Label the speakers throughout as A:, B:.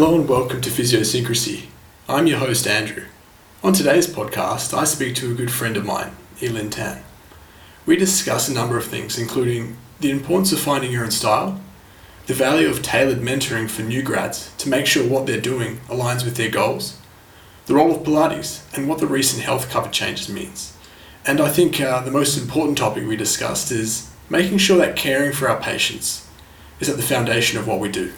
A: Hello and welcome to Physiosyncrasy. I'm your host Andrew. On today's podcast, I speak to a good friend of mine, E-Lynn Tan. We discuss a number of things, including the importance of finding your own style, the value of tailored mentoring for new grads to make sure what they're doing aligns with their goals, the role of Pilates, and what the recent health cover changes means. And I think uh, the most important topic we discussed is making sure that caring for our patients is at the foundation of what we do.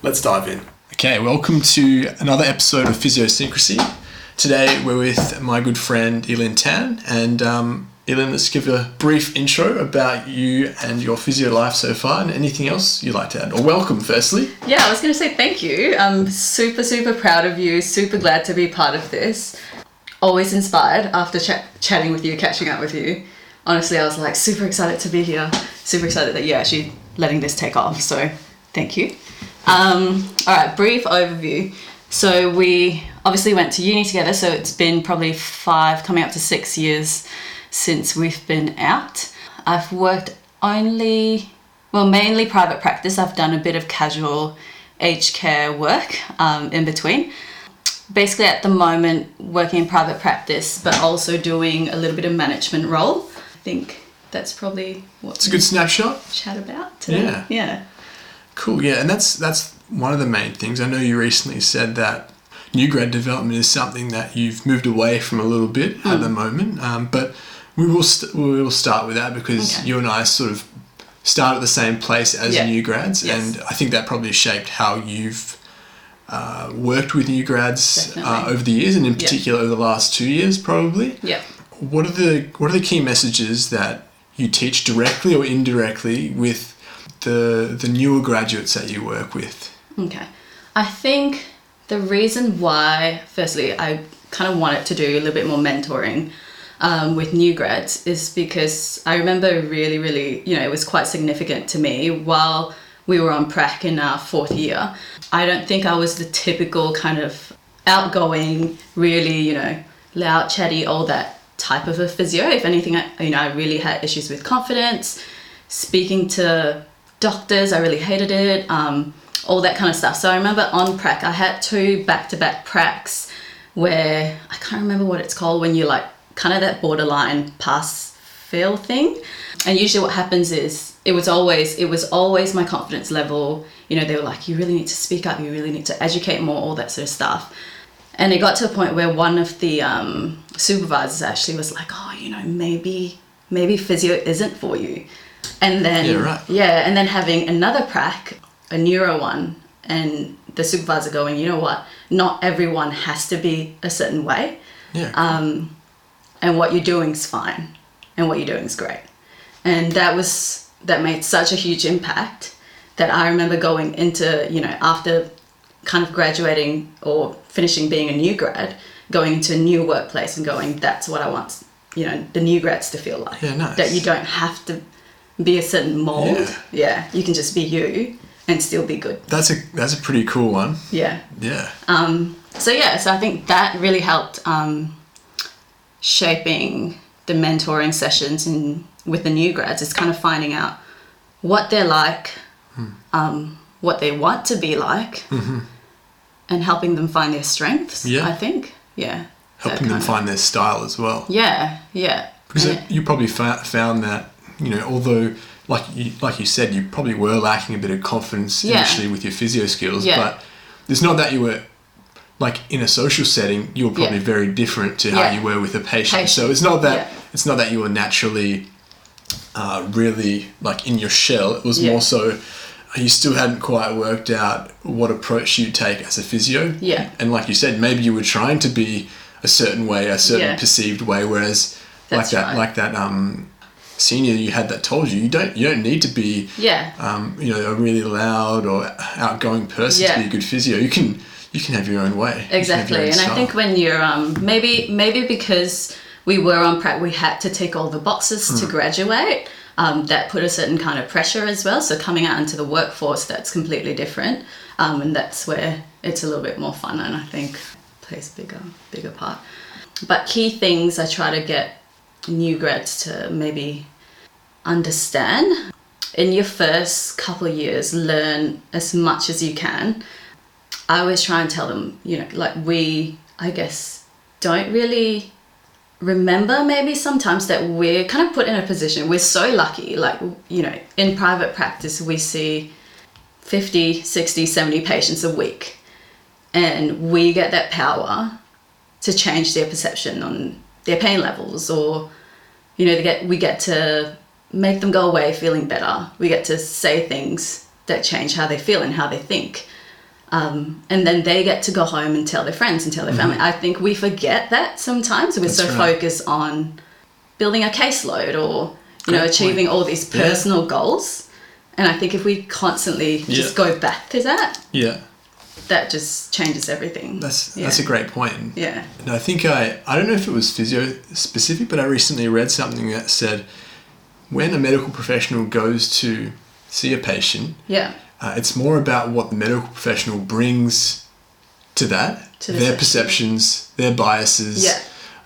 A: Let's dive in. Okay, welcome to another episode of Physiosyncrasy. Today we're with my good friend E-Lynn Tan, and um, E-Lynn, let's give a brief intro about you and your physio life so far, and anything else you'd like to add. Or welcome, firstly.
B: Yeah, I was going to say thank you. I'm super, super proud of you. Super glad to be part of this. Always inspired after ch- chatting with you, catching up with you. Honestly, I was like super excited to be here. Super excited that you're actually letting this take off. So, thank you. Um, all right, brief overview. So we obviously went to uni together. So it's been probably five, coming up to six years since we've been out. I've worked only, well, mainly private practice. I've done a bit of casual aged care work um, in between. Basically, at the moment, working in private practice, but also doing a little bit of management role. I think that's probably what
A: It's a good snapshot.
B: chat about today.
A: Yeah.
B: Yeah.
A: Cool, yeah, and that's that's one of the main things. I know you recently said that new grad development is something that you've moved away from a little bit at
B: Hmm.
A: the moment, um, but we will st- we will start with that because
B: Okay.
A: you and I sort of start at the same place as
B: Yeah.
A: new grads,
B: Yes.
A: and I think that probably shaped how you've uh, worked with new grads uh, over the years, and in
B: Yeah.
A: particular over the last two years, probably.
B: Yeah.
A: What are the what are the key messages that you teach directly or indirectly with the the newer graduates that you work with?
B: Okay. I think the reason why, firstly, I kind of wanted to do a little bit more mentoring um, with new grads is because I remember really, really, you know, it was quite significant to me while we were on prac in our fourth year. I don't think I was the typical kind of outgoing, really, you know, loud, chatty, all that type of a physio. If anything, I, you know, I really had issues with confidence, speaking to doctors, I really hated it, um, all that kind of stuff. So I remember on prac, I had two back to back pracs where I can't remember what it's called when you like kind of that borderline pass fail thing. And usually what happens is it was always it was always my confidence level. You know, they were like, you really need to speak up, you really need to educate more, all that sort of stuff. And it got to a point where one of the um, supervisors actually was like, oh, you know, maybe maybe physio isn't for you. And then
A: Yeah, right.
B: yeah, and then having another prac, a neuro one, and the supervisor going, you know what, not everyone has to be a certain way,
A: Yeah.
B: um, and what you're doing is fine, and what you're doing is great. And that was that made such a huge impact that I remember going into you know after kind of graduating or finishing being a new grad, going into a new workplace and going, that's what I want, you know, the new grads to feel like.
A: Yeah, nice.
B: That you don't have to be a certain mold.
A: Yeah.
B: Yeah. You can just be you and still be good.
A: that's a that's a pretty cool one.
B: Yeah.
A: Yeah.
B: Um, so yeah, so I think that really helped um, shaping the mentoring sessions and with the new grads is kind of finding out what they're like, um, what they want to be like, and helping them find their strengths.
A: Yeah.
B: I think. Yeah.
A: Helping them
B: of-
A: find their style as well.
B: Yeah, yeah.
A: Because it, you probably fa- found that you know, although like you like you said, you probably were lacking a bit of confidence
B: Yeah.
A: initially with your physio skills,
B: Yeah.
A: but it's not that you were like in a social setting. You were probably
B: Yeah.
A: very different to how you were with a patient.
B: Patient,
A: So it's not that it's not that you were naturally uh, really like in your shell. It was more so. You still hadn't quite worked out what approach you take as a physio.
B: Yeah.
A: And like you said, maybe you were trying to be a certain way, a certain perceived way, whereas like that
B: right.
A: like that um senior you had that told you you don't you don't need to be
B: Yeah.
A: um, you know a really loud or outgoing person
B: Yeah.
A: to be a good physio you can you can have your own way You can have your
B: Exactly,
A: own
B: and I think when you're um, maybe maybe because we were on prac, we had to tick all the boxes
A: Hmm.
B: to graduate. Um, that put a certain kind of pressure as well. So coming out into the workforce, that's completely different, um, and that's where it's a little bit more fun, and I think plays a bigger bigger part. But key things I try to get new grads to maybe understand. In your first couple of years, learn as much as you can. I always try and tell them, you know, like we, I guess, don't really remember maybe sometimes that we're kind of put in a position, we're so lucky. Like, you know, in private practice, we see 50, 60, 70 patients a week, and we get that power to change their perception on their pain levels or you know they get we get to make them go away feeling better we get to say things that change how they feel and how they think um, and then they get to go home and tell their friends and tell their family i think we forget that sometimes we're
A: Mm-hmm. That's
B: so
A: right.
B: focused on building a caseload or you know achieving
A: point.
B: all these
A: Yeah.
B: personal goals and i think if we constantly just go back to that
A: Yeah,
B: that just changes everything
A: that's
B: Yeah.
A: that's a great point.
B: Yeah
A: And I think I I don't know if it was physio specific, but I recently read something that said when a medical professional goes to see a patient,
B: yeah
A: uh, it's more about what the medical professional brings to that,
B: To the
A: their
B: session.
A: perceptions, their biases,
B: Yeah.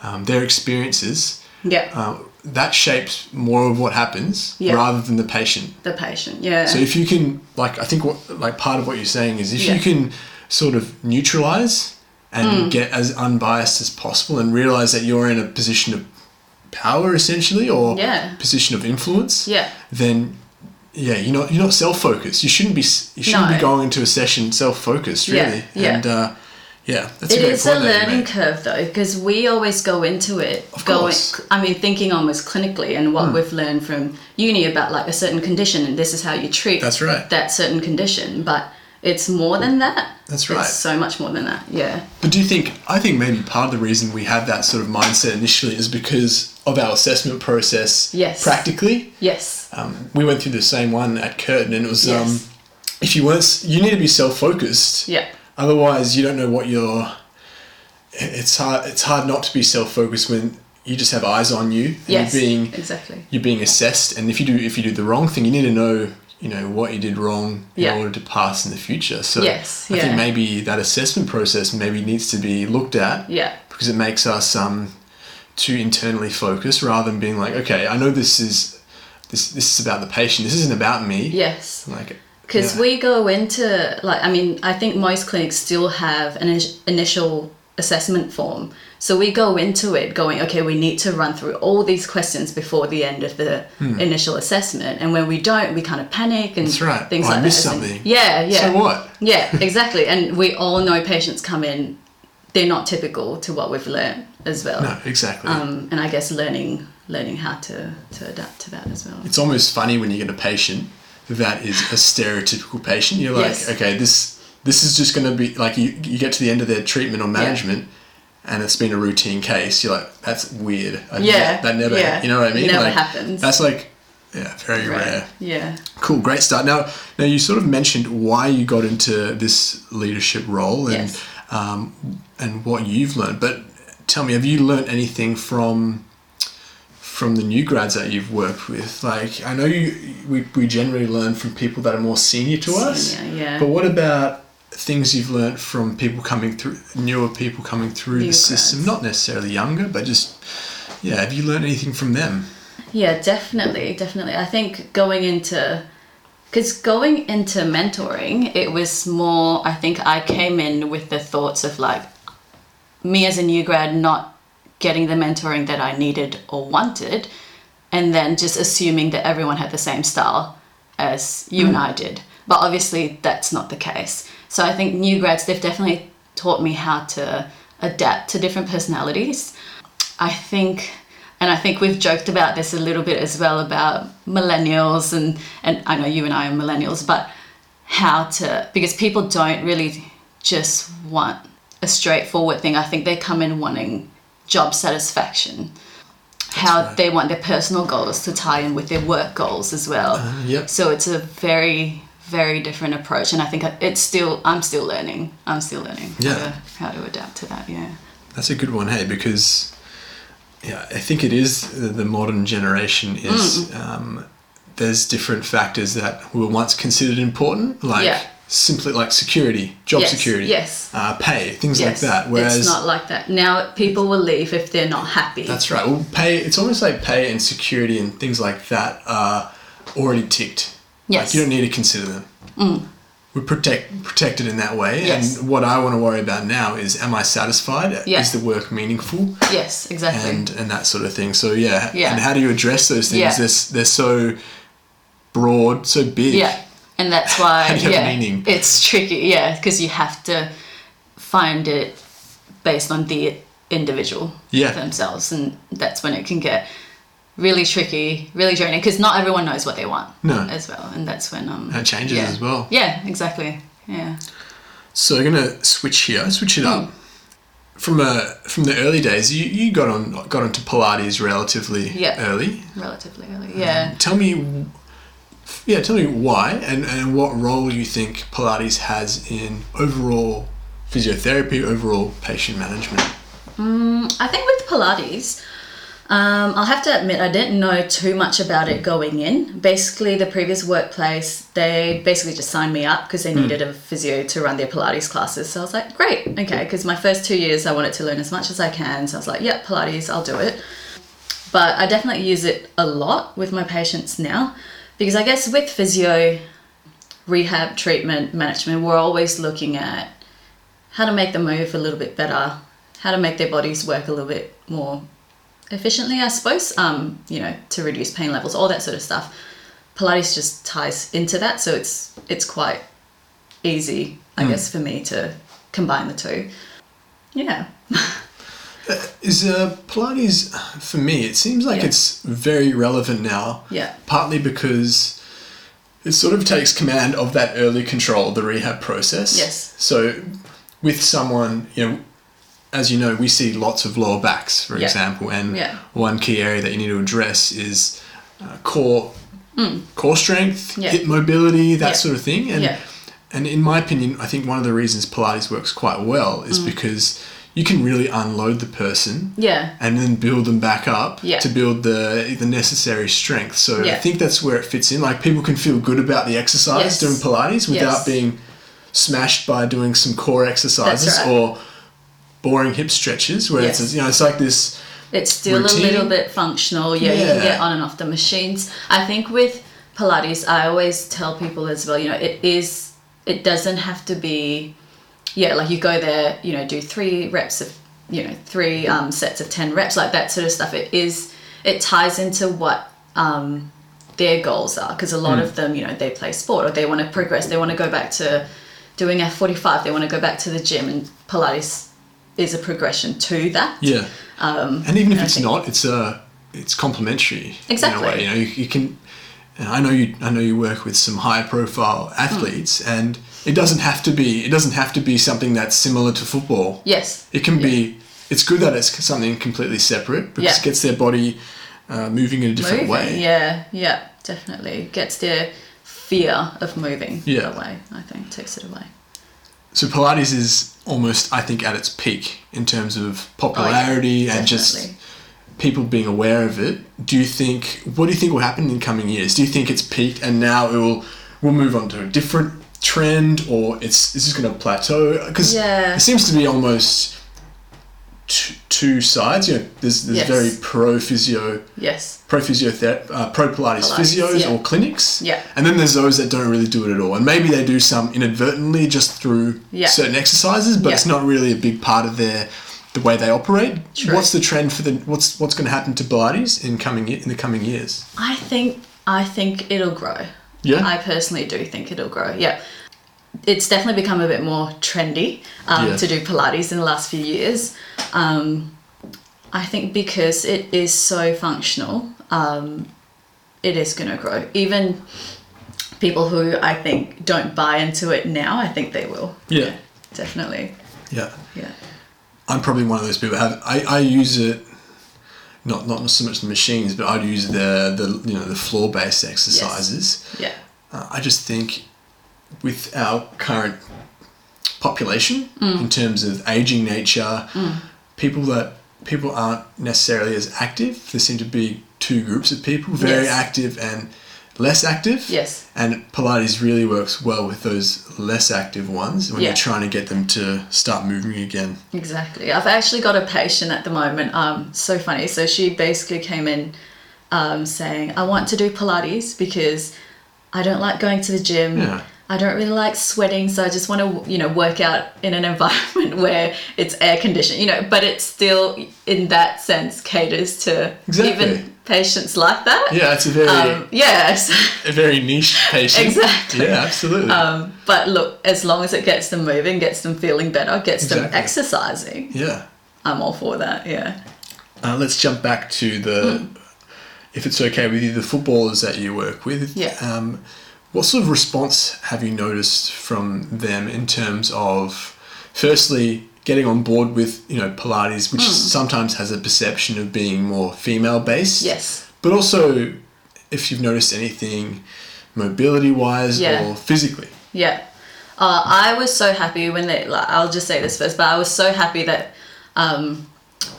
A: um, their experiences.
B: yeah
A: Uh, that shapes more of what happens
B: Yeah.
A: rather than the patient.
B: the patient yeah
A: So if you can, like, I think what, like, part of what you're saying is if
B: Yeah.
A: you can sort of neutralize and
B: Mm.
A: get as unbiased as possible and realize that you're in a position of power essentially or
B: Yeah.
A: position of influence,
B: yeah
A: then yeah, you're not you're not self focused. You shouldn't be you shouldn't
B: No.
A: be going into a session self focused
B: Yeah,
A: really.
B: yeah.
A: And uh, yeah, that's a
B: It
A: great
B: is a
A: point that you
B: learning curve though, because we always go into it
A: Of
B: going.
A: course.
B: I mean, thinking almost clinically and what we've learned from uni about like a certain condition and this is how you treat
A: That's right.
B: that certain condition. But it's more than that.
A: That's right.
B: It's so much more than that. Yeah.
A: But do you think? I think maybe part of the reason we had that sort of mindset initially is because of our assessment process.
B: Yes.
A: Practically,
B: Yes.
A: um, we went through the same one at Curtin, and it was um, if you weren't, you need to be self-focused.
B: Yeah.
A: Otherwise, you don't know what you're. It's hard. It's hard not to be self-focused when you just have eyes on you. And
B: Yes.
A: You're being
B: exactly.
A: you're being assessed, and if you do if you do the wrong thing, you need to know you know what you did wrong in
B: Yeah.
A: order to pass in the future. So
B: Yes,
A: I
B: yeah.
A: think maybe that assessment process maybe needs to be looked at
B: Yeah.
A: because it makes us um, too internally focused rather than being like, okay, I know this is this this is about the patient. This isn't about me.
B: Yes.
A: Like
B: Because
A: yeah.
B: we go into, like, I mean, I think most clinics still have an initial assessment form. So we go into it going, okay, we need to run through all these questions before the end of the initial assessment. And when we don't, we kind of panic and
A: Hmm. Right.
B: things
A: Oh, I
B: like
A: missed
B: that.
A: Something.
B: Yeah, yeah.
A: So what?
B: Yeah, exactly. and we all know patients come in, they're not typical to what we've learned as well.
A: No, exactly.
B: Um, and I guess learning learning how to, to adapt to that as well.
A: it's almost funny when you get a patient that is a stereotypical patient. You're like,
B: Yes.
A: okay, this this is just going to be like you you get to the end of their treatment or management. And it's been a routine case. You're like, that's weird. I,
B: Yeah,
A: that never.
B: yeah.
A: You know what I mean?
B: Never
A: like,
B: happens.
A: That's like, yeah, very
B: Right.
A: rare.
B: Yeah.
A: Cool, great start. Now, now you sort of mentioned why you got into this leadership role and
B: Yes.
A: um, and what you've learned. But tell me, have you learned anything from from the new grads that you've worked with? Like, I know you we, we generally learn from people that are more senior to us.
B: Senior, yeah.
A: But what about things you've learned from people coming through, newer people coming through
B: New
A: the system?
B: grads.
A: Not necessarily younger, but just yeah. Have you learned anything from them?
B: Yeah, definitely, definitely. I think going into because going into mentoring, it was more. I think I came in with the thoughts of like me as a new grad not getting the mentoring that I needed or wanted, and then just assuming that everyone had the same style as you and mm. I did. But obviously, that's not the case. So I think new grads they've definitely taught me how to adapt to different personalities. I think, and I think we've joked about this a little bit as well about millennials, and and I know you and I are millennials, but how to because people don't really just want a straightforward thing. I think they come in wanting job satisfaction. How
A: right.
B: they want their personal goals to tie in with their work goals as well.
A: Uh, yep.
B: So it's a very very different approach, and I think it's still I'm still learning. I'm still learning
A: Yeah.
B: how, to, how to adapt to that. Yeah.
A: That's a good one, hey, because yeah, I think it is the the modern generation is um, there's different factors that were once considered important, like
B: Yeah.
A: Simply like security, job
B: Yes,
A: security,
B: yes.
A: uh, pay, things
B: Yes,
A: like that. Whereas
B: it's not like that now. People will leave if they're not happy.
A: that's right. Well, pay. It's almost like pay and security and things like that are already ticked.
B: Yes. Mm.
A: Like you don't need to consider them. we're protect protected in that way.
B: Yes.
A: And what I want to worry about now is, am I satisfied?
B: Yeah.
A: Is the work meaningful?
B: Yes, exactly.
A: And and that sort of thing. So yeah.
B: Yeah.
A: And how do you address those things?
B: Yeah.
A: They're, they're so broad, so big.
B: Yeah, and that's why
A: How do you have
B: yeah,
A: meaning?
B: it's tricky. Yeah, because you have to find it based on the individual
A: Yeah.
B: themselves, and that's when it can get really tricky, really draining. Because not everyone knows what they want.
A: No.
B: as well, and that's when um
A: That changes
B: yeah.
A: as well.
B: Yeah, exactly. Yeah.
A: So we're gonna switch here, switch it up. From uh from the early days, you, you got on got onto Pilates relatively
B: Yeah.
A: early.
B: Relatively early. Yeah.
A: Tell me, yeah, tell me why and, and what role you think Pilates has in overall physiotherapy, overall patient management.
B: I think with Pilates, um, I'll have to admit I didn't know too much about it going in. Basically, the previous workplace they basically just signed me up because they needed a physio to run their Pilates classes. So I was like, great, okay. Because my first two years I wanted to learn as much as I can. So I was like, yep, Pilates, I'll do it. But I definitely use it a lot with my patients now because I guess with physio, rehab, treatment, management, we're always looking at how to make them move a little bit better, how to make their bodies work a little bit more efficiently, I suppose, um, you know, to reduce pain levels, all that sort of stuff. Pilates just ties into that, so it's it's quite easy, I guess, for me to combine the two. Yeah.
A: Is uh, Pilates for me? It seems like
B: Yeah.
A: it's very relevant now.
B: Yeah.
A: Partly because it sort of takes command of that early control, the rehab process.
B: Yes.
A: So with someone, you know, as you know, we see lots of lower backs, for
B: Yeah.
A: example, and
B: Yeah.
A: one key area that you need to address is uh, core core strength,
B: Mm. Yeah.
A: hip mobility, that sort of thing. And and in my opinion, I think one of the reasons Pilates works quite well
B: Mm.
A: is because you can really unload the person
B: Yeah.
A: and then build them back up
B: Yeah.
A: to build the the necessary strength. So I think that's where it fits in. Like people can feel good about the exercise
B: Yes.
A: doing Pilates without
B: Yes.
A: being smashed by doing some core exercises
B: right.
A: or boring hip stretches where
B: Yes.
A: it's you know it's like this
B: It's still
A: Routine?
B: a little bit functional. Yeah, you can get on and off the machines. I think with Pilates, I always tell people as well, you know, it is, it doesn't have to be, yeah, like you go there, you know, do three reps of, you know, three um, sets of 10 reps, like that sort of stuff. It is, it ties into what um, their goals are because a lot of them, you know, they play sport or they want to progress, they want to go back to doing F45, they want to go back to the gym, and Pilates is a progression to that.
A: yeah.
B: Um,
A: and even if it's not, it's a, it's complementary
B: Exactly.
A: in a way. You know, you, you can. And I know you. I know you work with some high profile athletes,
B: Hmm.
A: and it doesn't have to be. It doesn't have to be something that's similar to football.
B: Yes.
A: It can be. It's good that it's something completely separate because
B: Yeah.
A: it gets their body uh, moving in a different
B: moving.
A: way.
B: Yeah, yeah, definitely. Gets their fear of moving
A: Yeah.
B: away, I think, takes it away.
A: So Pilates is almost, I think, at its peak in terms of popularity and just
B: Oh, Definitely.
A: People being aware of it. Do you think? What do you think will happen in coming years? Do you think it's peaked and now it will will move on to a different trend, or it's is this going to plateau? Because
B: Yeah.
A: it seems to be almost two, two sides. You know, there's there's
B: Yes.
A: very pro physio
B: Yes.
A: pro physiotherapy, uh, pro Pilates,
B: Pilates,
A: physios
B: yeah.
A: or clinics.
B: Yeah.
A: And then there's those that don't really do it at all. And maybe they do some inadvertently just through
B: Yeah.
A: certain exercises, but it's not really a big part of their the way they operate.
B: True.
A: What's the trend for the what's what's going to happen to Pilates in coming in the coming years?
B: I think I think it'll grow.
A: Yeah.
B: I personally do think it'll grow. Yeah. It's definitely become a bit more trendy um,
A: Yeah.
B: to do Pilates in the last few years. Um, I think because it is so functional, um, it is going to grow. Even people who I think don't buy into it now, I think they will.
A: Yeah.
B: Definitely.
A: Yeah.
B: Yeah.
A: I'm probably one of those people. Have I, I use it not not so much the machines, but I'd use the the you know the floor based exercises.
B: Yeah.
A: Uh, I just think with our current population
B: Mm.
A: in terms of aging nature, people that people aren't necessarily as active. There seem to be two groups of people: very
B: Yes.
A: active and less active.
B: Yes.
A: And Pilates really works well with those less active ones when
B: Yeah.
A: you're trying to get them to start moving again.
B: Exactly. I've actually got a patient at the moment. Um, so funny. So she basically came in um, saying, "I want to do Pilates because I don't like going to the gym.
A: Yeah.
B: I don't really like sweating, so I just want to, you know, work out in an environment where it's air conditioned, you know, but it still, in that sense, caters to
A: Exactly.
B: even patients like that.
A: Yeah, it's a very
B: Um, yes.
A: a very niche patient.
B: Exactly.
A: Yeah, absolutely.
B: Um, but look, as long as it gets them moving, gets them feeling better, gets them exercising,
A: yeah.
B: I'm all for that. Yeah.
A: Uh, let's jump back to the, if it's okay with you, the footballers that you work with.
B: Yeah.
A: Um, what sort of response have you noticed from them in terms of, firstly, getting on board with you know Pilates, which sometimes has a perception of being more female based.
B: Yes.
A: But also, if you've noticed anything, mobility wise
B: Yeah.
A: or physically.
B: Yeah. Uh, I was so happy when they, like, I'll just say this first, but I was so happy that um,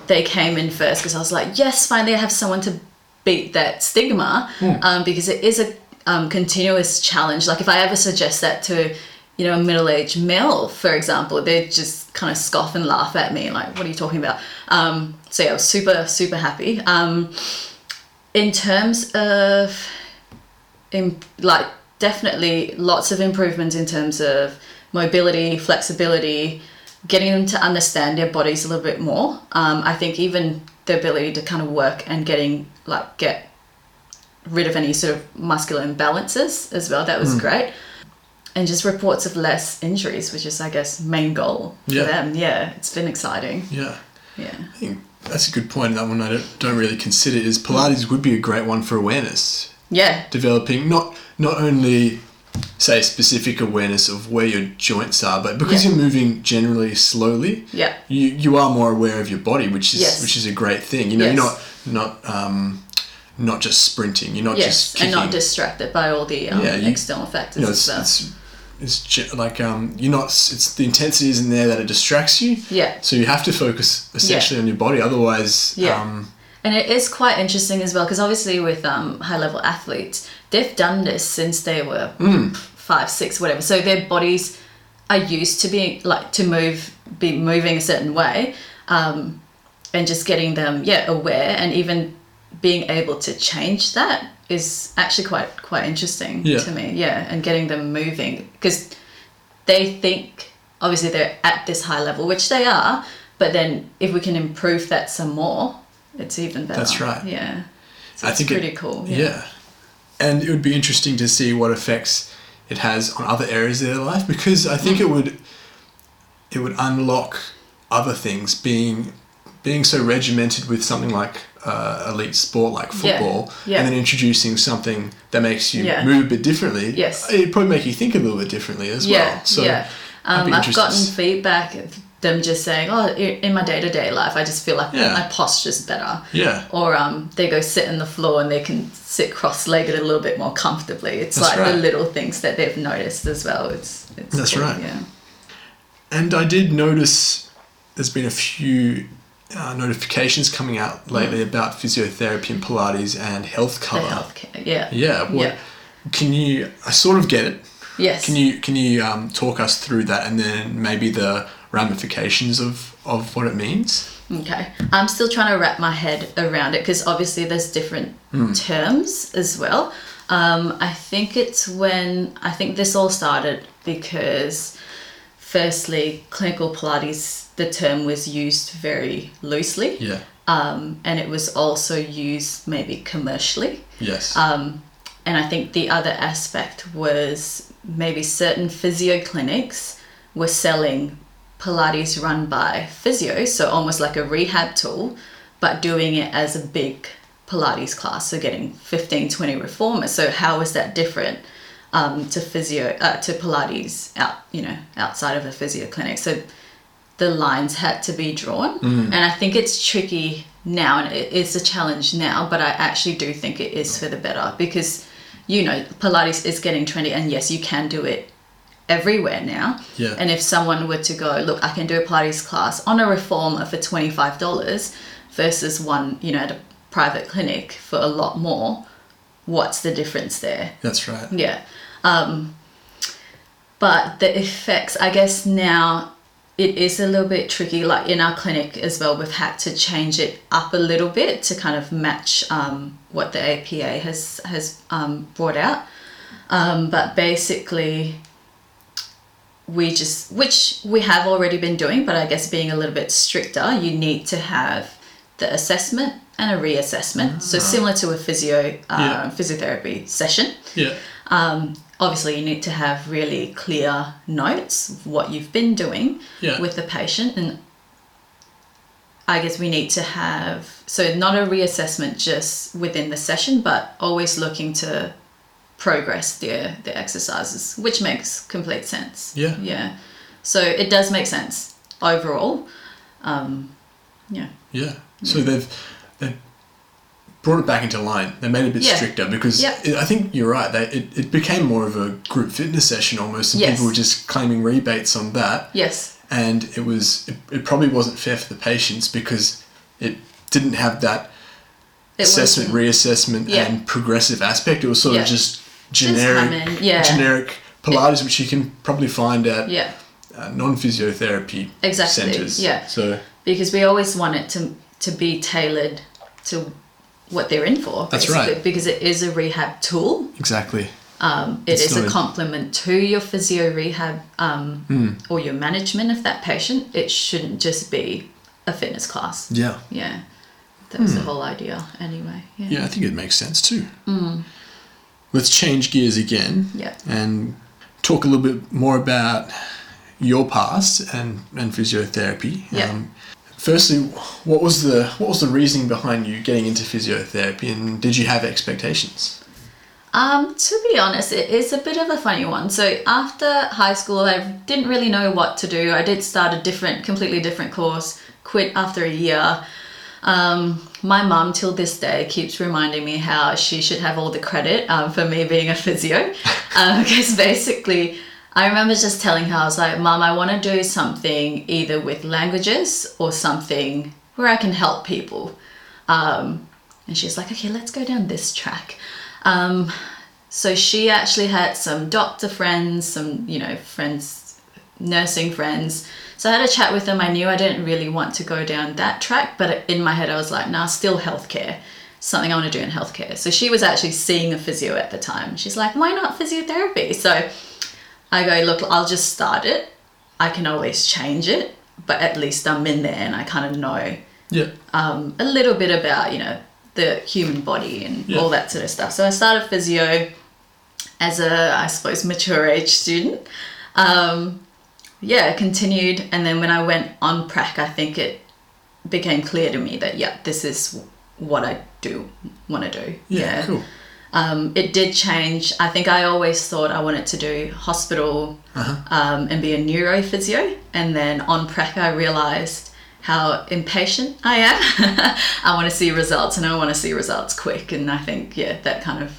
B: they came in first because I was like, yes, finally I have someone to beat that stigma um, because it is a um, continuous challenge. Like, if I ever suggest that to, you know, a middle aged male, for example, they'd just kind of scoff and laugh at me, like, what are you talking about? Um, so, yeah, I was super, super happy. Um, in terms of in, like definitely lots of improvements in terms of mobility, flexibility, getting them to understand their bodies a little bit more. Um, I think even the ability to kind of work and getting like get rid of any sort of muscular imbalances as well. That was great. And just reports of less injuries, which is I guess main goal
A: Yeah.
B: for them. Yeah, it's been exciting.
A: Yeah.
B: Yeah.
A: I think that's a good point. That one I don't, don't really consider is Pilates would be a great one for awareness.
B: Yeah.
A: Developing not not only say specific awareness of where your joints are, but because
B: Yeah.
A: you're moving generally slowly,
B: Yeah.
A: you you are more aware of your body, which is
B: Yes.
A: which is a great thing. You know,
B: Yes.
A: you're not not um, not just sprinting. You're not
B: Yes,
A: just
B: and not distracted by all the um,
A: Yeah, you-
B: external factors
A: you know, it's,
B: well.
A: it's it's like um, you're not. It's the intensity isn't there that it distracts you.
B: Yeah.
A: So you have to focus essentially on your body. Otherwise,
B: Yeah.
A: um,
B: And it is quite interesting as well because obviously with um, high level athletes, they've done this since they were
A: Hmm.
B: five, six, whatever. So their bodies are used to being like to move, be moving a certain way, um, and just getting them yeah aware and even being able to change that is actually quite quite interesting
A: Yeah.
B: to me. Yeah, and getting them moving because they think obviously they're at this high level, which they are, but then if we can improve that some more, it's even better.
A: That's right.
B: Yeah. So
A: I
B: it's
A: think it-
B: pretty cool.
A: yeah.
B: Yeah.
A: and it would be interesting to see what effects it has on other areas of their life because I
B: Mm.
A: think it would it would unlock other things being being so regimented with something like uh, elite sport like football
B: yeah.
A: and then introducing something that makes you
B: Yeah.
A: move a bit differently
B: Yes.
A: it'd probably make you think a little bit differently as
B: Yeah.
A: well so
B: yeah. Um, I've gotten feedback of them just saying, "Oh, in my day to day life, I just feel like
A: Yeah.
B: my posture's better."
A: yeah
B: Or um, they go sit on the floor and they can sit cross-legged a little bit more comfortably. It's
A: That's
B: like the little things that they've noticed as well. It's, it's
A: That's
B: cool,
A: right.
B: Yeah.
A: And I did notice there's been a few uh, notifications coming out lately about physiotherapy and Pilates and health
B: The
A: cover.
B: healthcare. Yeah.
A: Yeah. What,
B: Yeah.
A: Can you? I sort of get it.
B: Yes.
A: Can you? Can you um, talk us through that and then maybe the ramifications of of what it means?
B: Okay. I'm still trying to wrap my head around it because obviously there's different terms as well. Um, I think it's when, I think this all started because, firstly, clinical Pilates, the term was used very loosely.
A: Yeah.
B: Um, and it was also used maybe commercially.
A: Yes.
B: Um, and I think the other aspect was maybe certain physio clinics were selling Pilates run by physio, so almost like a rehab tool, but doing it as a big Pilates class, so getting 15, 20 reformers. So how is that different um, to physio, uh, to Pilates out, you know, outside of a physio clinic? So the lines had to be drawn. And I think it's tricky now, and it is a challenge now, but I actually do think it is for the better because, you know, Pilates is getting trendy, and yes, you can do it everywhere now.
A: Yeah.
B: And if someone were to go, look, I can do a Pilates class on a reformer for $25 versus one, you know, at a private clinic for a lot more, what's the difference there?
A: That's right.
B: Yeah. Um, but the effects, I guess now it is a little bit tricky. Like in our clinic as well, we've had to change it up a little bit to kind of match um, what the APA has has um, brought out. Um, but basically, we just, which we have already been doing, but I guess being a little bit stricter, you need to have the assessment and a reassessment. So similar to a physio uh,
A: Yeah.
B: physiotherapy session.
A: Yeah.
B: Um, obviously, you need to have really clear notes of what you've been doing
A: Yeah.
B: with the patient, and I guess we need to have so not a reassessment just within the session, but always looking to progress their their exercises, which makes complete sense.
A: Yeah.
B: yeah. So it does make sense overall. Um, yeah.
A: Yeah. So they've brought it back into line. They made it a bit
B: Yeah.
A: stricter because
B: Yep.
A: it, I think you're right. They, it, it became more of a group fitness session almost, and
B: Yes.
A: people were just claiming rebates on that.
B: Yes.
A: And it was it, it probably wasn't fair for the patients because it didn't have that assessment, reassessment,
B: Yeah.
A: and progressive aspect. It was sort
B: Yeah.
A: of just generic,
B: yeah.
A: generic Pilates, which you can probably find at
B: Yeah.
A: uh, non physiotherapy
B: Exactly,
A: centers.
B: yeah.
A: So
B: because we always want it to to be tailored to what they're in for.
A: That's
B: basically,
A: right.
B: Because it is a rehab tool.
A: exactly.
B: Um, it
A: It's
B: is a complement to your physio rehab um,
A: Hmm.
B: or your management of that patient. It shouldn't just be a fitness class.
A: Yeah.
B: Yeah, that was the whole idea. Anyway. Yeah.
A: Hmm. Yeah, I think it makes sense too. Let's change gears again
B: Yeah.
A: and talk a little bit more about your past and, and physiotherapy. Um,
B: Yeah.
A: Firstly, what was the what was the reasoning behind you getting into physiotherapy, and did you have expectations?
B: Um, to be honest, it is a bit of a funny one. So after high school, I didn't really know what to do. I did start a different, completely different course. Quit after a year. Um, my mum, till this day, keeps reminding me how she should have all the credit um, for me being a physio. Because basically, I remember just telling her, I was like, Mom, I want to do something either with languages or something where I can help people. Um, and she's like, okay, let's go down this track. Um, so she actually had some doctor friends, some, you know, friends, nursing friends. So I had a chat with them. I knew I didn't really want to go down that track, but in my head I was like, nah, still healthcare. Something I want to do in healthcare. So she was actually seeing a physio at the time. She's like, why not physiotherapy? So I go, look, I'll just start it. I can always change it, but at least I'm in there and I kind of know
A: Yeah.
B: um, a little bit about you know the human body and
A: Yeah.
B: all that sort of stuff. So I started physio as a I suppose mature age student. Um, yeah, continued, and then when I went on prac, I think it became clear to me that yeah, this is what I do want to do.
A: Yeah. Cool.
B: Um, it did change. I think I always thought I wanted to do hospital
A: Uh-huh.
B: um, and be a neurophysio. And then on prac, I realized how impatient I am. I want to see results and I want to see results quick. And I think, yeah, that kind of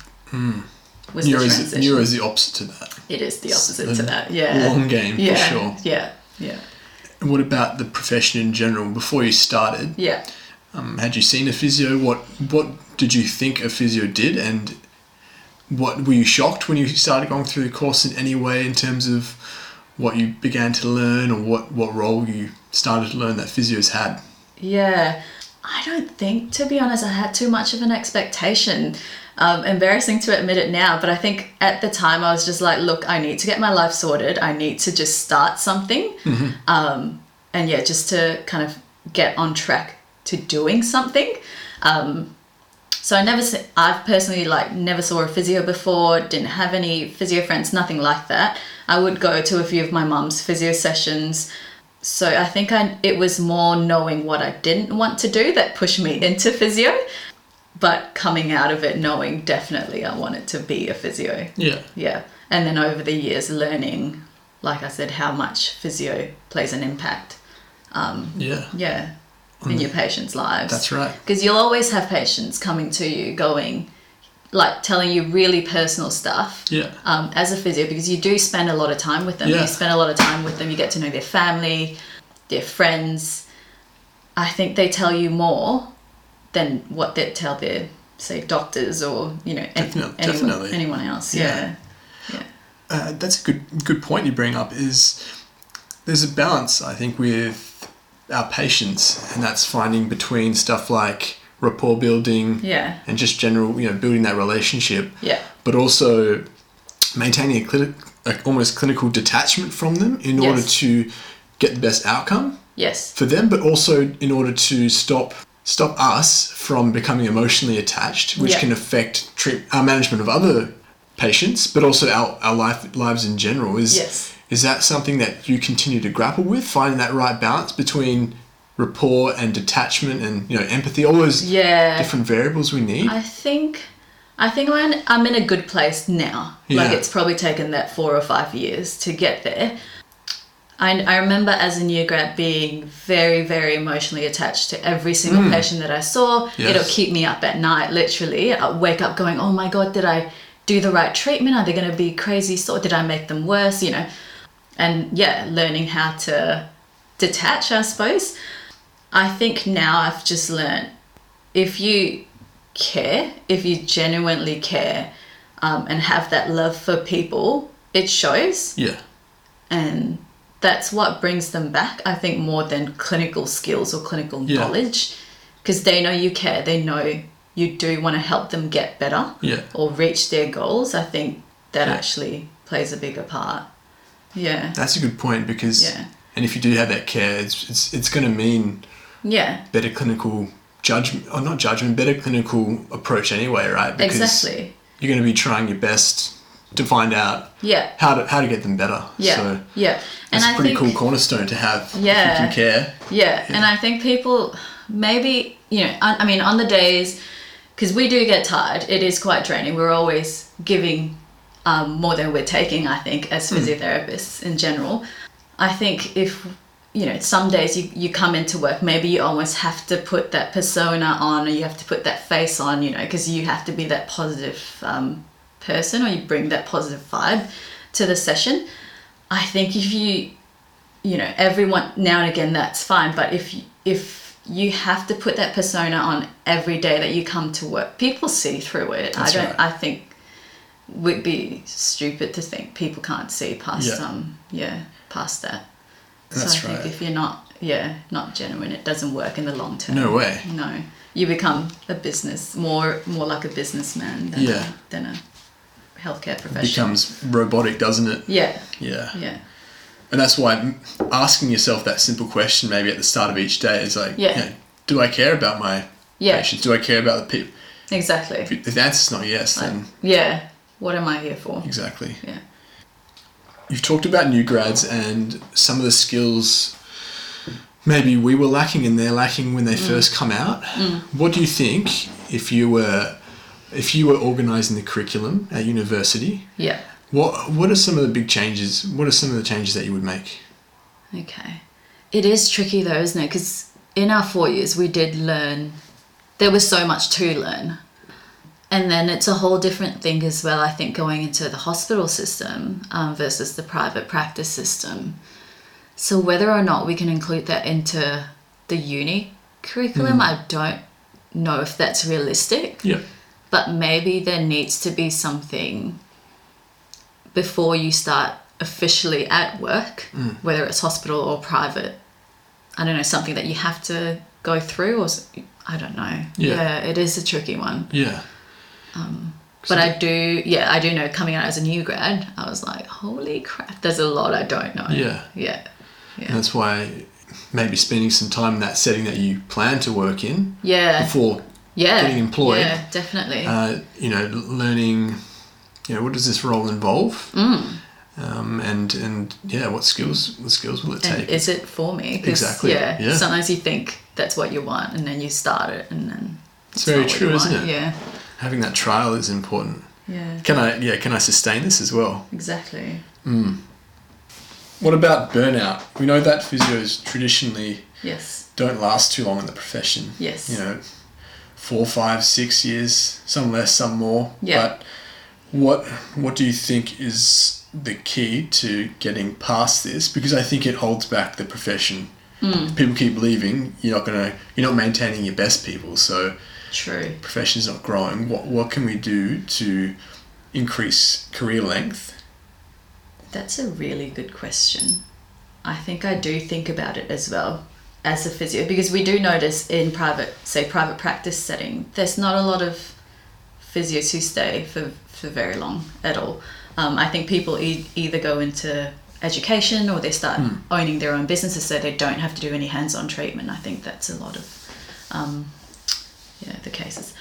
B: was
A: Neuro
B: the
A: is,
B: transition.
A: neuro is the opposite to that.
B: it is the opposite
A: a
B: to that. Yeah.
A: long game, for sure.
B: Yeah. Yeah.
A: And what about the profession in general? Before you started,
B: Yeah.
A: um, had you seen a physio? What what did you think a physio did, and what were you shocked when you started going through the course in any way in terms of what you began to learn, or what what role you started to learn that physios had?
B: Yeah, I don't think, to be honest, I had too much of an expectation. Um, embarrassing to admit it now, but I think at the time I was just like, look, I need to get my life sorted. I need to just start something. Um, and yeah, just to kind of get on track to doing something. Um, so I never, I've personally like never saw a physio before, didn't have any physio friends, nothing like that. I would go to a few of my mum's physio sessions. So I think I, it was more knowing what I didn't want to do that pushed me into physio. But coming out of it knowing definitely I wanted to be a physio.
A: Yeah,
B: Yeah. And then over the years learning, like I said, how much physio plays an impact. Um,
A: yeah,
B: yeah. In your patients' lives.
A: that's right.
B: Because you'll always have patients coming to you going, like telling you really personal stuff
A: Yeah,
B: um, as a physio because you do spend a lot of time with them.
A: Yeah.
B: You spend a lot of time with them. You get to know their family, their friends. I think they tell you more than what they tell their say doctors or you know
A: Definitely-
B: anyone,
A: definitely.
B: anyone else.
A: Yeah.
B: Yeah.
A: uh, that's a good good point you bring up. Is there's a balance I think with our patients, and that's finding between stuff like rapport building
B: Yeah.
A: and just general, you know, building that relationship,
B: Yeah.
A: but also maintaining a, cli- like almost clinical detachment from them in order to get the best outcome
B: Yes.
A: for them, but also in order to stop stop us from becoming emotionally attached, which
B: Yeah.
A: can affect treat, our management of other patients, but also our, our life lives in general. Is
B: Yes.
A: Is that something that you continue to grapple with, finding that right balance between rapport and detachment and you know empathy, all those
B: Yeah.
A: different variables we need?
B: I think I think I'm in, I'm in a good place now. Like it's probably taken that four or five years to get there. I, I remember as a new grad being very, very emotionally attached to every single mm. patient that I saw.
A: Yes.
B: It'll keep me up at night, literally. I wake up going, oh my God, did I do the right treatment? Are they going to be crazy? So did I make them worse? You know, and yeah, learning how to detach, I suppose. I think now I've just learned if you care, if you genuinely care, um, and have that love for people, it shows,
A: yeah,
B: and that's what brings them back. I think more than clinical skills or clinical
A: Yeah.
B: knowledge, because they know you care. They know you do want to help them get better
A: yeah.
B: or reach their goals. I think that
A: Yeah.
B: actually plays a bigger part. Yeah,
A: That's a good point because,
B: Yeah.
A: and if you do have that care, it's it's, it's going to mean
B: yeah,
A: better clinical judgment, or not judgment, better clinical approach anyway, right?
B: exactly.
A: You're going to be trying your best to find out
B: Yeah,
A: how to how to get them better.
B: yeah,
A: So
B: yeah.
A: that's
B: And
A: a
B: I
A: pretty
B: think,
A: cool cornerstone to have. If
B: Yeah.
A: you can care.
B: Yeah, and I think people maybe you know I, I mean on the days because we do get tired. It is quite draining. We're always giving um, more than we're taking. I think as physiotherapists in general. I think if you know some days you, you come into work maybe you almost have to put that persona on or you have to put that face on you know because you have to be that positive um, person or you bring that positive vibe to the session i think if you you know everyone now and again that's fine but if you, if you have to put that persona on every day that you come to work people see through it
A: That's
B: i don't
A: right.
B: i think would be stupid to think people can't see past
A: Yeah.
B: um yeah past that
A: That's
B: so i
A: right.
B: think if you're not yeah not genuine it doesn't work in the long term
A: No way.
B: no you become a business more more like a businessman than,
A: Yeah.
B: a, than a healthcare professional
A: Becomes robotic, doesn't it?
B: yeah
A: Yeah.
B: yeah
A: And that's why asking yourself that simple question, maybe at the start of each day, is like,
B: Yeah.
A: you know, do I care about my
B: Yeah.
A: patients? Do I care about the people?
B: exactly
A: If the answer's not yes, then
B: yeah what am i here for
A: exactly.
B: yeah
A: You've talked about new grads and some of the skills maybe we were lacking and they're lacking when they
B: Mm.
A: first come out. What do you think if you were if you were organizing the curriculum at university?
B: yeah
A: What what are some of the big changes? What are some of the changes that you would make?
B: Okay. It is tricky though, isn't it? Because in our four years, we did learn, there was so much to learn. And then it's a whole different thing as well, I think, going into the hospital system um, versus the private practice system. So, whether or not we can include that into the uni curriculum, I don't know if that's realistic
A: Yeah.
B: but maybe there needs to be something before you start officially at work,
A: Mm.
B: whether it's hospital or private. I don't know, something that you have to go through, or I don't know.
A: Yeah, Yeah.
B: it is a tricky one.
A: Yeah.
B: But I do, yeah, I do know coming out as a new grad, I was like, holy crap, there's a lot I don't know.
A: Yeah.
B: Yeah.
A: And that's why maybe spending some time in that setting that you plan to work in
B: Yeah.
A: before
B: Yeah.
A: getting employed.
B: Yeah, definitely.
A: uh, you know, learning, you know, what does this role involve?
B: Mm.
A: Um, and and yeah, what skills what skills will it
B: and
A: take?
B: is it for me?
A: Exactly,
B: Yeah,
A: yeah.
B: Sometimes you think that's what you want, and then you start it, and then
A: It's very
B: not what
A: true, isn't it?
B: Yeah,
A: Having that trial is important.
B: yeah,
A: Can I yeah, can I sustain this as well?
B: exactly.
A: What about burnout? We know that physios traditionally
B: Yes,
A: don't last too long in the profession.
B: Yes.
A: You know, four, five, six years, some less, some more.
B: Yeah.
A: But what what do you think is the key to getting past this? Because I think it holds back the profession.
B: Hmm.
A: People keep leaving. You're not gonna. You're not maintaining your best people. So
B: true.
A: profession's not growing. What what can we do to increase career length?
B: That's a really good question. I think I do think about it as well as a physio because we do notice in private, say, private practice setting, there's not a lot of physios who stay for, for very long at all. Um, I think people e- either go into education or they start owning their own businesses so they don't have to do any hands-on treatment. I think that's a lot of um, yeah the cases.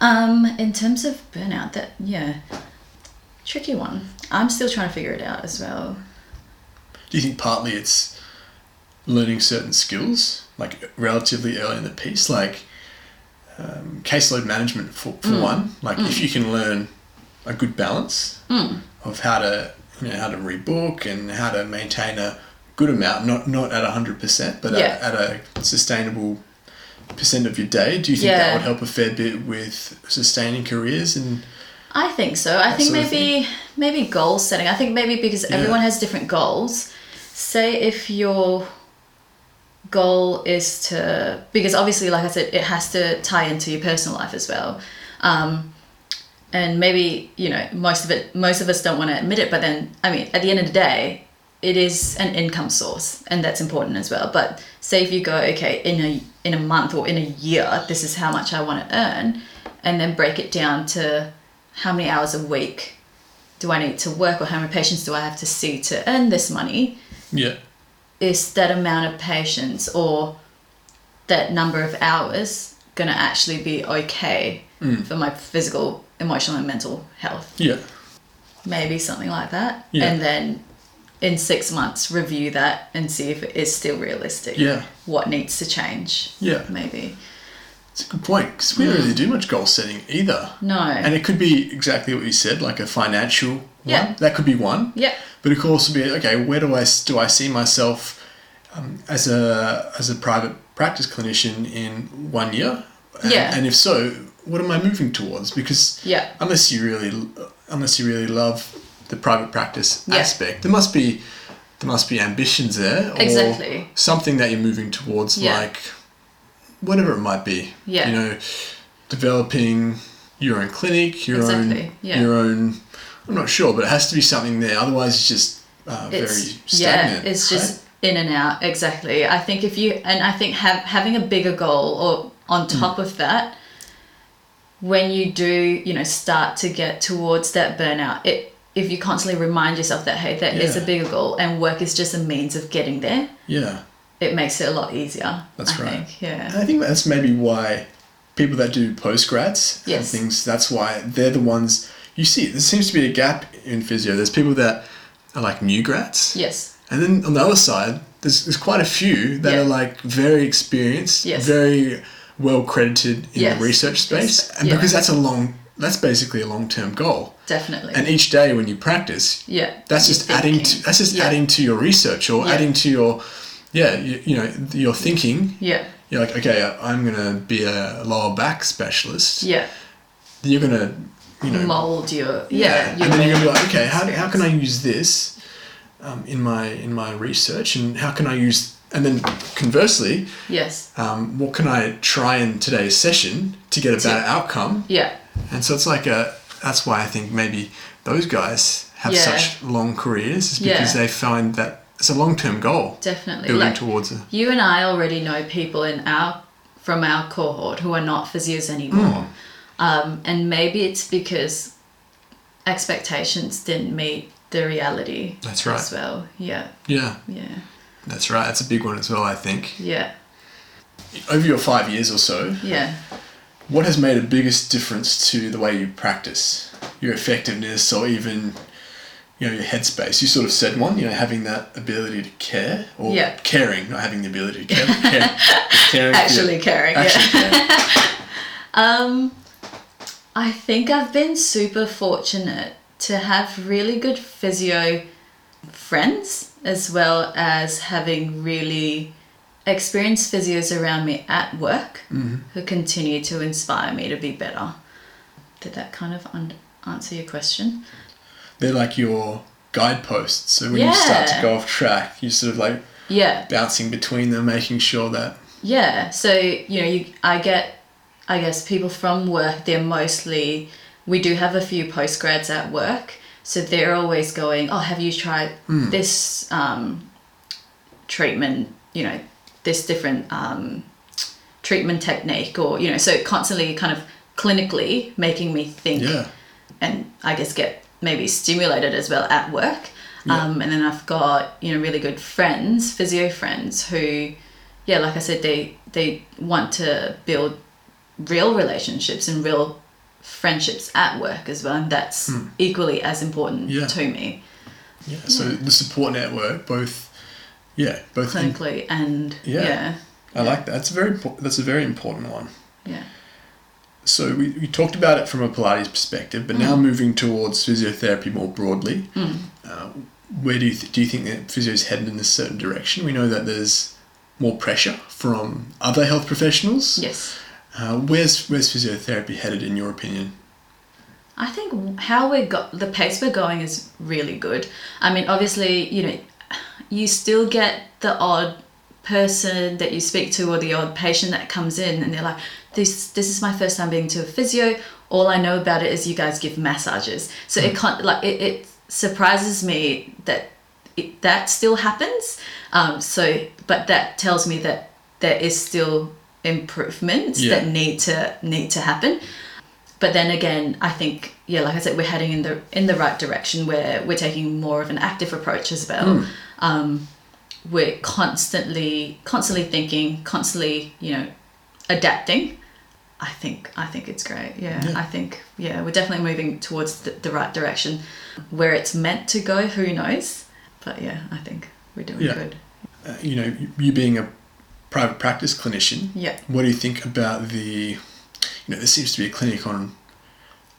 B: Um, in terms of burnout, that yeah, tricky one. I'm still trying to figure it out as well.
A: Do you think partly it's learning certain skills, like relatively early in the piece, like um, caseload management for, for one? Like if you can learn a good balance of how to you know how to rebook and how to maintain a good amount, not not at hundred percent, but
B: Yeah.
A: at, at a sustainable percent of your day. Do you think that would help a fair bit with sustaining careers and
B: I think so. I think maybe maybe goal setting. I think maybe because
A: Yeah.
B: everyone has different goals. Say if your goal is to because obviously like I said it has to tie into your personal life as well. Um, and maybe you know most of it most of us don't want to admit it but then i mean at the end of the day it is an income source and that's important as well but say if you go okay in a in a month or in a year this is how much i want to earn and then break it down to how many hours a week do i need to work or how many patients do i have to see to earn this money
A: yeah,
B: is that amount of patients or that number of hours going to actually be okay mm. for my physical, emotional, and mental health?
A: yeah,
B: Maybe something like that.
A: Yeah.
B: And then in six months, review that and see if it is still realistic.
A: yeah,
B: What needs to change?
A: yeah.
B: Maybe.
A: It's a good point because we don't really do much goal setting either.
B: No.
A: And it could be exactly what you said, like a financial one.
B: Yeah.
A: That could be one.
B: yeah.
A: But it could also be okay. Where do I do I see myself um, as a as a private practice clinician in one year? And,
B: Yeah.
A: And if so, what am I moving towards? Because
B: Yeah.
A: unless you really unless you really love the private practice
B: Yeah.
A: aspect, there must be there must be ambitions there or
B: Exactly.
A: something that you're moving towards,
B: Yeah.
A: like whatever it might be.
B: Yeah.
A: You know, developing your own clinic, your
B: Exactly,
A: own
B: yeah.
A: your own. I'm not sure, but it has to be something there. Otherwise, it's just uh, very stagnant.
B: yeah it's
A: right?
B: just in and out exactly i think if you and i think have, having a bigger goal or on
A: Mm.
B: top of that when you do you know start to get towards that burnout it if you constantly remind yourself that hey that is
A: Yeah.
B: a bigger goal and work is just a means of getting there
A: yeah.
B: it makes it a lot easier
A: That's
B: I
A: right.
B: think. yeah
A: And I think that's maybe why people that do postgrads and
B: Yes.
A: things, that's why they're the ones you see. There seems to be a gap in physio. There's people that are like new grads.
B: yes
A: And then on the other side, there's, there's quite a few that
B: Yeah.
A: are like very experienced,
B: Yes.
A: very well credited in
B: Yes.
A: the research space.
B: Yes.
A: And
B: Yeah.
A: because that's a long, that's basically a long term goal.
B: definitely.
A: And each day when you practice,
B: yeah.
A: that's just adding to that's just
B: Yeah.
A: adding to your research or
B: Yeah.
A: adding to your yeah you, you know your thinking.
B: Yeah.
A: You're like okay i'm gonna be a lower back specialist.
B: Yeah.
A: You're gonna you know.
B: Mold your
A: yeah,
B: yeah,
A: and then you're gonna be like okay how, how can i use this um, in my in my research and how can i use and then conversely
B: yes.
A: um, what can i try in today's session to get a better outcome?
B: Yeah
A: and so it's like a that's why i think maybe those guys have
B: Yeah.
A: such long careers is because
B: Yeah.
A: they find that it's a long-term goal
B: definitely
A: building
B: like
A: towards it
B: you and I already know people in our from our cohort who are not physios anymore,
A: Hmm.
B: um, and maybe it's because expectations didn't meet the reality.
A: That's right.
B: As well, yeah,
A: yeah
B: yeah,
A: that's right that's a big one as well i think
B: yeah,
A: over your five years or so
B: yeah.
A: What has made the biggest difference to the way you practice, your effectiveness, or even you know your headspace? You sort of said one, you know, having that ability to care or
B: Yeah.
A: caring, not having the ability to care, care caring
B: Actually caring.
A: actually
B: yeah.
A: caring.
B: Um, I think I've been super fortunate to have really good physio friends as well as having really experienced physios around me at work who continue to inspire me to be better. Did that kind of un- answer your question?
A: They're like your guideposts. So when you start to go off track, you're sort of like
B: Yeah.
A: bouncing between them, making sure that
B: Yeah, so you know, you I get, I guess people from work. They're mostly we do have a few postgrads at work, so they're always going, "Oh, have you tried this um, treatment? You know, this different um, treatment technique, or you know, so constantly kind of clinically making me think
A: yeah,
B: and I guess get maybe stimulated as well at work. Um, and then I've got you know really good friends, physio friends who, yeah, like I said, they they want to build real relationships and real friendships at work as well, and that's equally as important.
A: Yeah.
B: to me
A: Yeah. So the support network, both, yeah, both. in-
B: clinically and
A: Yeah.
B: yeah,
A: I like that. That's a very that's a very important one.
B: yeah.
A: So we, we talked about it from a Pilates perspective, but now moving towards physiotherapy more broadly, uh, where do you th- do you think that physio is headed in a certain direction? We know that there's more pressure from other health professionals.
B: Yes.
A: Uh, where's where's physiotherapy headed in your opinion?
B: I think how we got the pace we're going is really good. I mean, obviously, you know, you still get the odd person that you speak to or the odd patient that comes in and they're like, this this is my first time being to a physio. All I know about it is you guys give massages. So it can't like it, it surprises me that it, that still happens. Um, so, but that tells me that there is still improvements
A: Yeah.
B: that need to need to happen but then again i think yeah like i said we're heading in the in the right direction where we're taking more of an active approach as well um, we're constantly constantly thinking constantly you know adapting i think i think it's great yeah,
A: Yeah.
B: i think yeah we're definitely moving towards the, the right direction where it's meant to go who knows but yeah i think we're doing
A: Yeah.
B: good
A: Uh, you know, you being a private practice clinician,
B: yeah
A: what do you think about the? You know, there seems to be a clinic on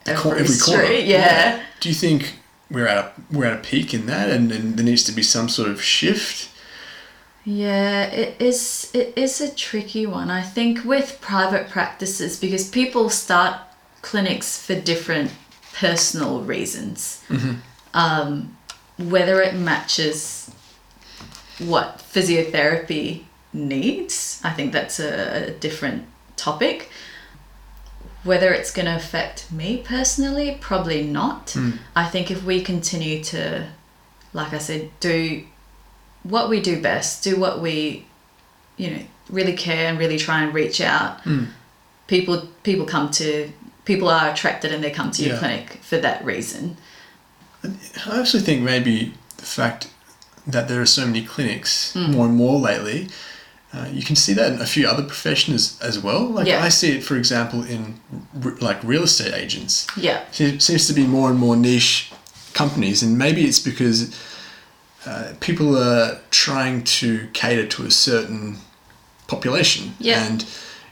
A: the cor-
B: Every
A: every corner.
B: street, yeah.
A: Do you think we're at a we're at a peak in that, and, and there needs to be some sort of shift?
B: Yeah, it is it is a tricky one. I think with private practices because people start clinics for different personal reasons. Um, whether it matches what physiotherapy needs, I think that's a, a different topic. Whether it's going to affect me personally, probably not. I think if we continue to, like I said, do what we do best, do what we, you know, really care and really try and reach out. People people come to people are attracted and they come to your
A: Yeah.
B: clinic for that reason.
A: I actually think maybe the fact that there are so many clinics
B: Hmm.
A: more and more lately, uh, you can see that in a few other professions as well. Like
B: Yeah.
A: I see it, for example, in r- like real estate agents.
B: Yeah.
A: It seems to be more and more niche companies, and maybe it's because uh, people are trying to cater to a certain population.
B: Yeah.
A: And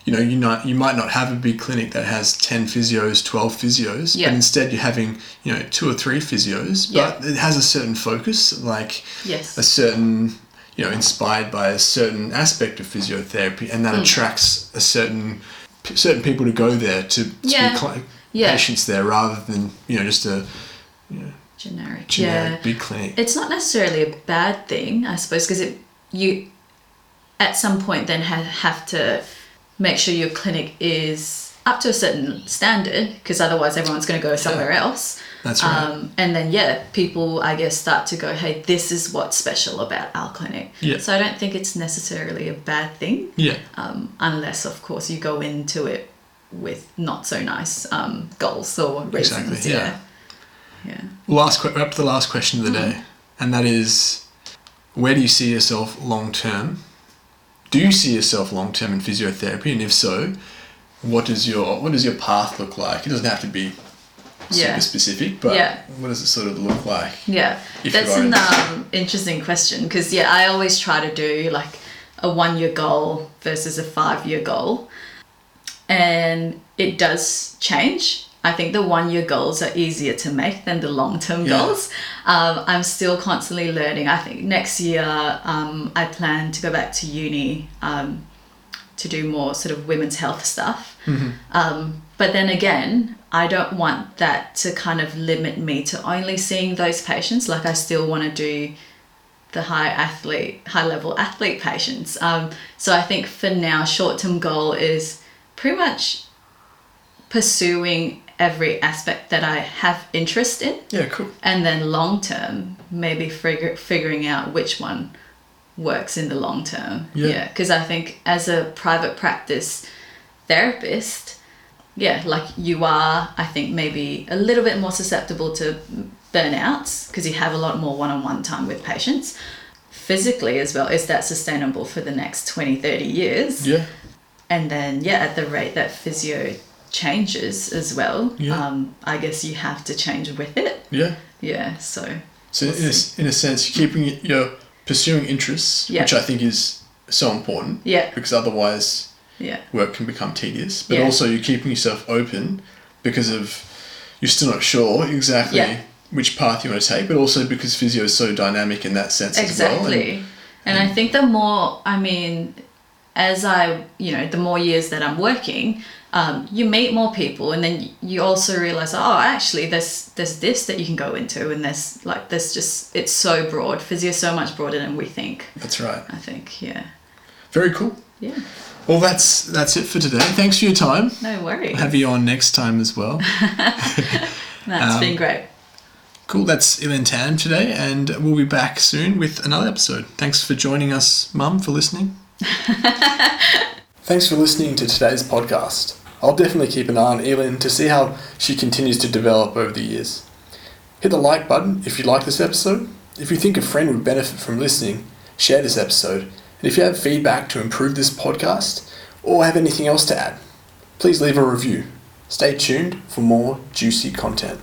A: you know, you not you might not have a big clinic that has ten physios, twelve physios,
B: Yeah.
A: but instead you're having you know two or three physios,
B: Yeah.
A: but it has a certain focus, like
B: Yes.
A: a certain you know inspired by a certain aspect of physiotherapy, and that
B: Mm.
A: attracts a certain certain people to go there to, to
B: Yeah.
A: be
B: Yeah.
A: patients there rather than you know just a
B: Generic.
A: generic
B: Yeah.
A: big clinic.
B: It's not necessarily a bad thing, I suppose, because it you at some point then ha- have to make sure your clinic is up to a certain standard, because otherwise everyone's going to go somewhere else.
A: That's right.
B: Um, and then yeah, people I guess start to go, hey, this is what's special about our clinic.
A: Yeah.
B: So I don't think it's necessarily a bad thing,
A: yeah,
B: um, unless of course you go into it with not so nice um, goals or reasons.
A: Exactly, yeah.
B: yeah. Yeah.
A: last we're up to the last question of the
B: Mm-hmm.
A: day, and that is, where do you see yourself long term? Do you see yourself long term in physiotherapy, and if so, what does your what does your path look like? It doesn't have to be super
B: Yeah.
A: specific, but
B: Yeah.
A: what does it sort of look like?
B: Yeah, that's an um, interesting question because yeah, I always try to do like a one year goal versus a five year goal, and it does change. I think the one year goals are easier to make than the long term
A: Yeah.
B: goals. Um, I'm still constantly learning. I think next year um, I plan to go back to uni um, to do more sort of women's health stuff. Um, but then again, I don't want that to kind of limit me to only seeing those patients. Like I still want to do the high athlete, high level athlete patients. Um, so I think for now, short term goal is pretty much pursuing every aspect that I have interest in,
A: Yeah, cool.
B: and then long term, maybe figure, figuring out which one works in the long term.
A: Yeah.
B: Yeah, because I think as a private practice therapist, yeah, like you are, I think maybe a little bit more susceptible to burnouts because you have a lot more one-on-one time with patients. Physically as well, is that sustainable for the next 20, 30 years?
A: Yeah.
B: And then, yeah, at the rate that physio changes as well,
A: Yeah.
B: um, I guess you have to change with it.
A: Yeah.
B: Yeah, so
A: So
B: We'll
A: in a, in a sense, you're keeping it- you're pursuing interests,
B: Yeah.
A: which I think is so important.
B: Yeah.
A: Because otherwise,
B: yeah,
A: work can become tedious. But
B: Yeah.
A: also, you're keeping yourself open because of you're still not sure exactly
B: Yeah.
A: which path you want to take, but also because physio is so dynamic in that sense as well.
B: exactly.
A: And-
B: and I think the more, I mean, as I, you know, the more years that I'm working, um, you meet more people, and then you also realize, oh, actually, there's there's this that you can go into, and there's like there's just it's so broad. Physio is so much broader than we think.
A: That's right.
B: I think, yeah,
A: Very cool.
B: yeah.
A: Well, that's that's it for today. Thanks for your time.
B: No worries.
A: Have you on next time as well.
B: That's
A: um,
B: been great.
A: Cool. That's E-Lynn Tan today, and we'll be back soon with another episode. Thanks for joining us, Mum, for listening. Thanks for listening to today's podcast. I'll definitely keep an eye on E-Lynn to see how she continues to develop over the years. Hit the like button if you like this episode. If you think a friend would benefit from listening, share this episode. And if you have feedback to improve this podcast or have anything else to add, please leave a review. Stay tuned for more juicy content.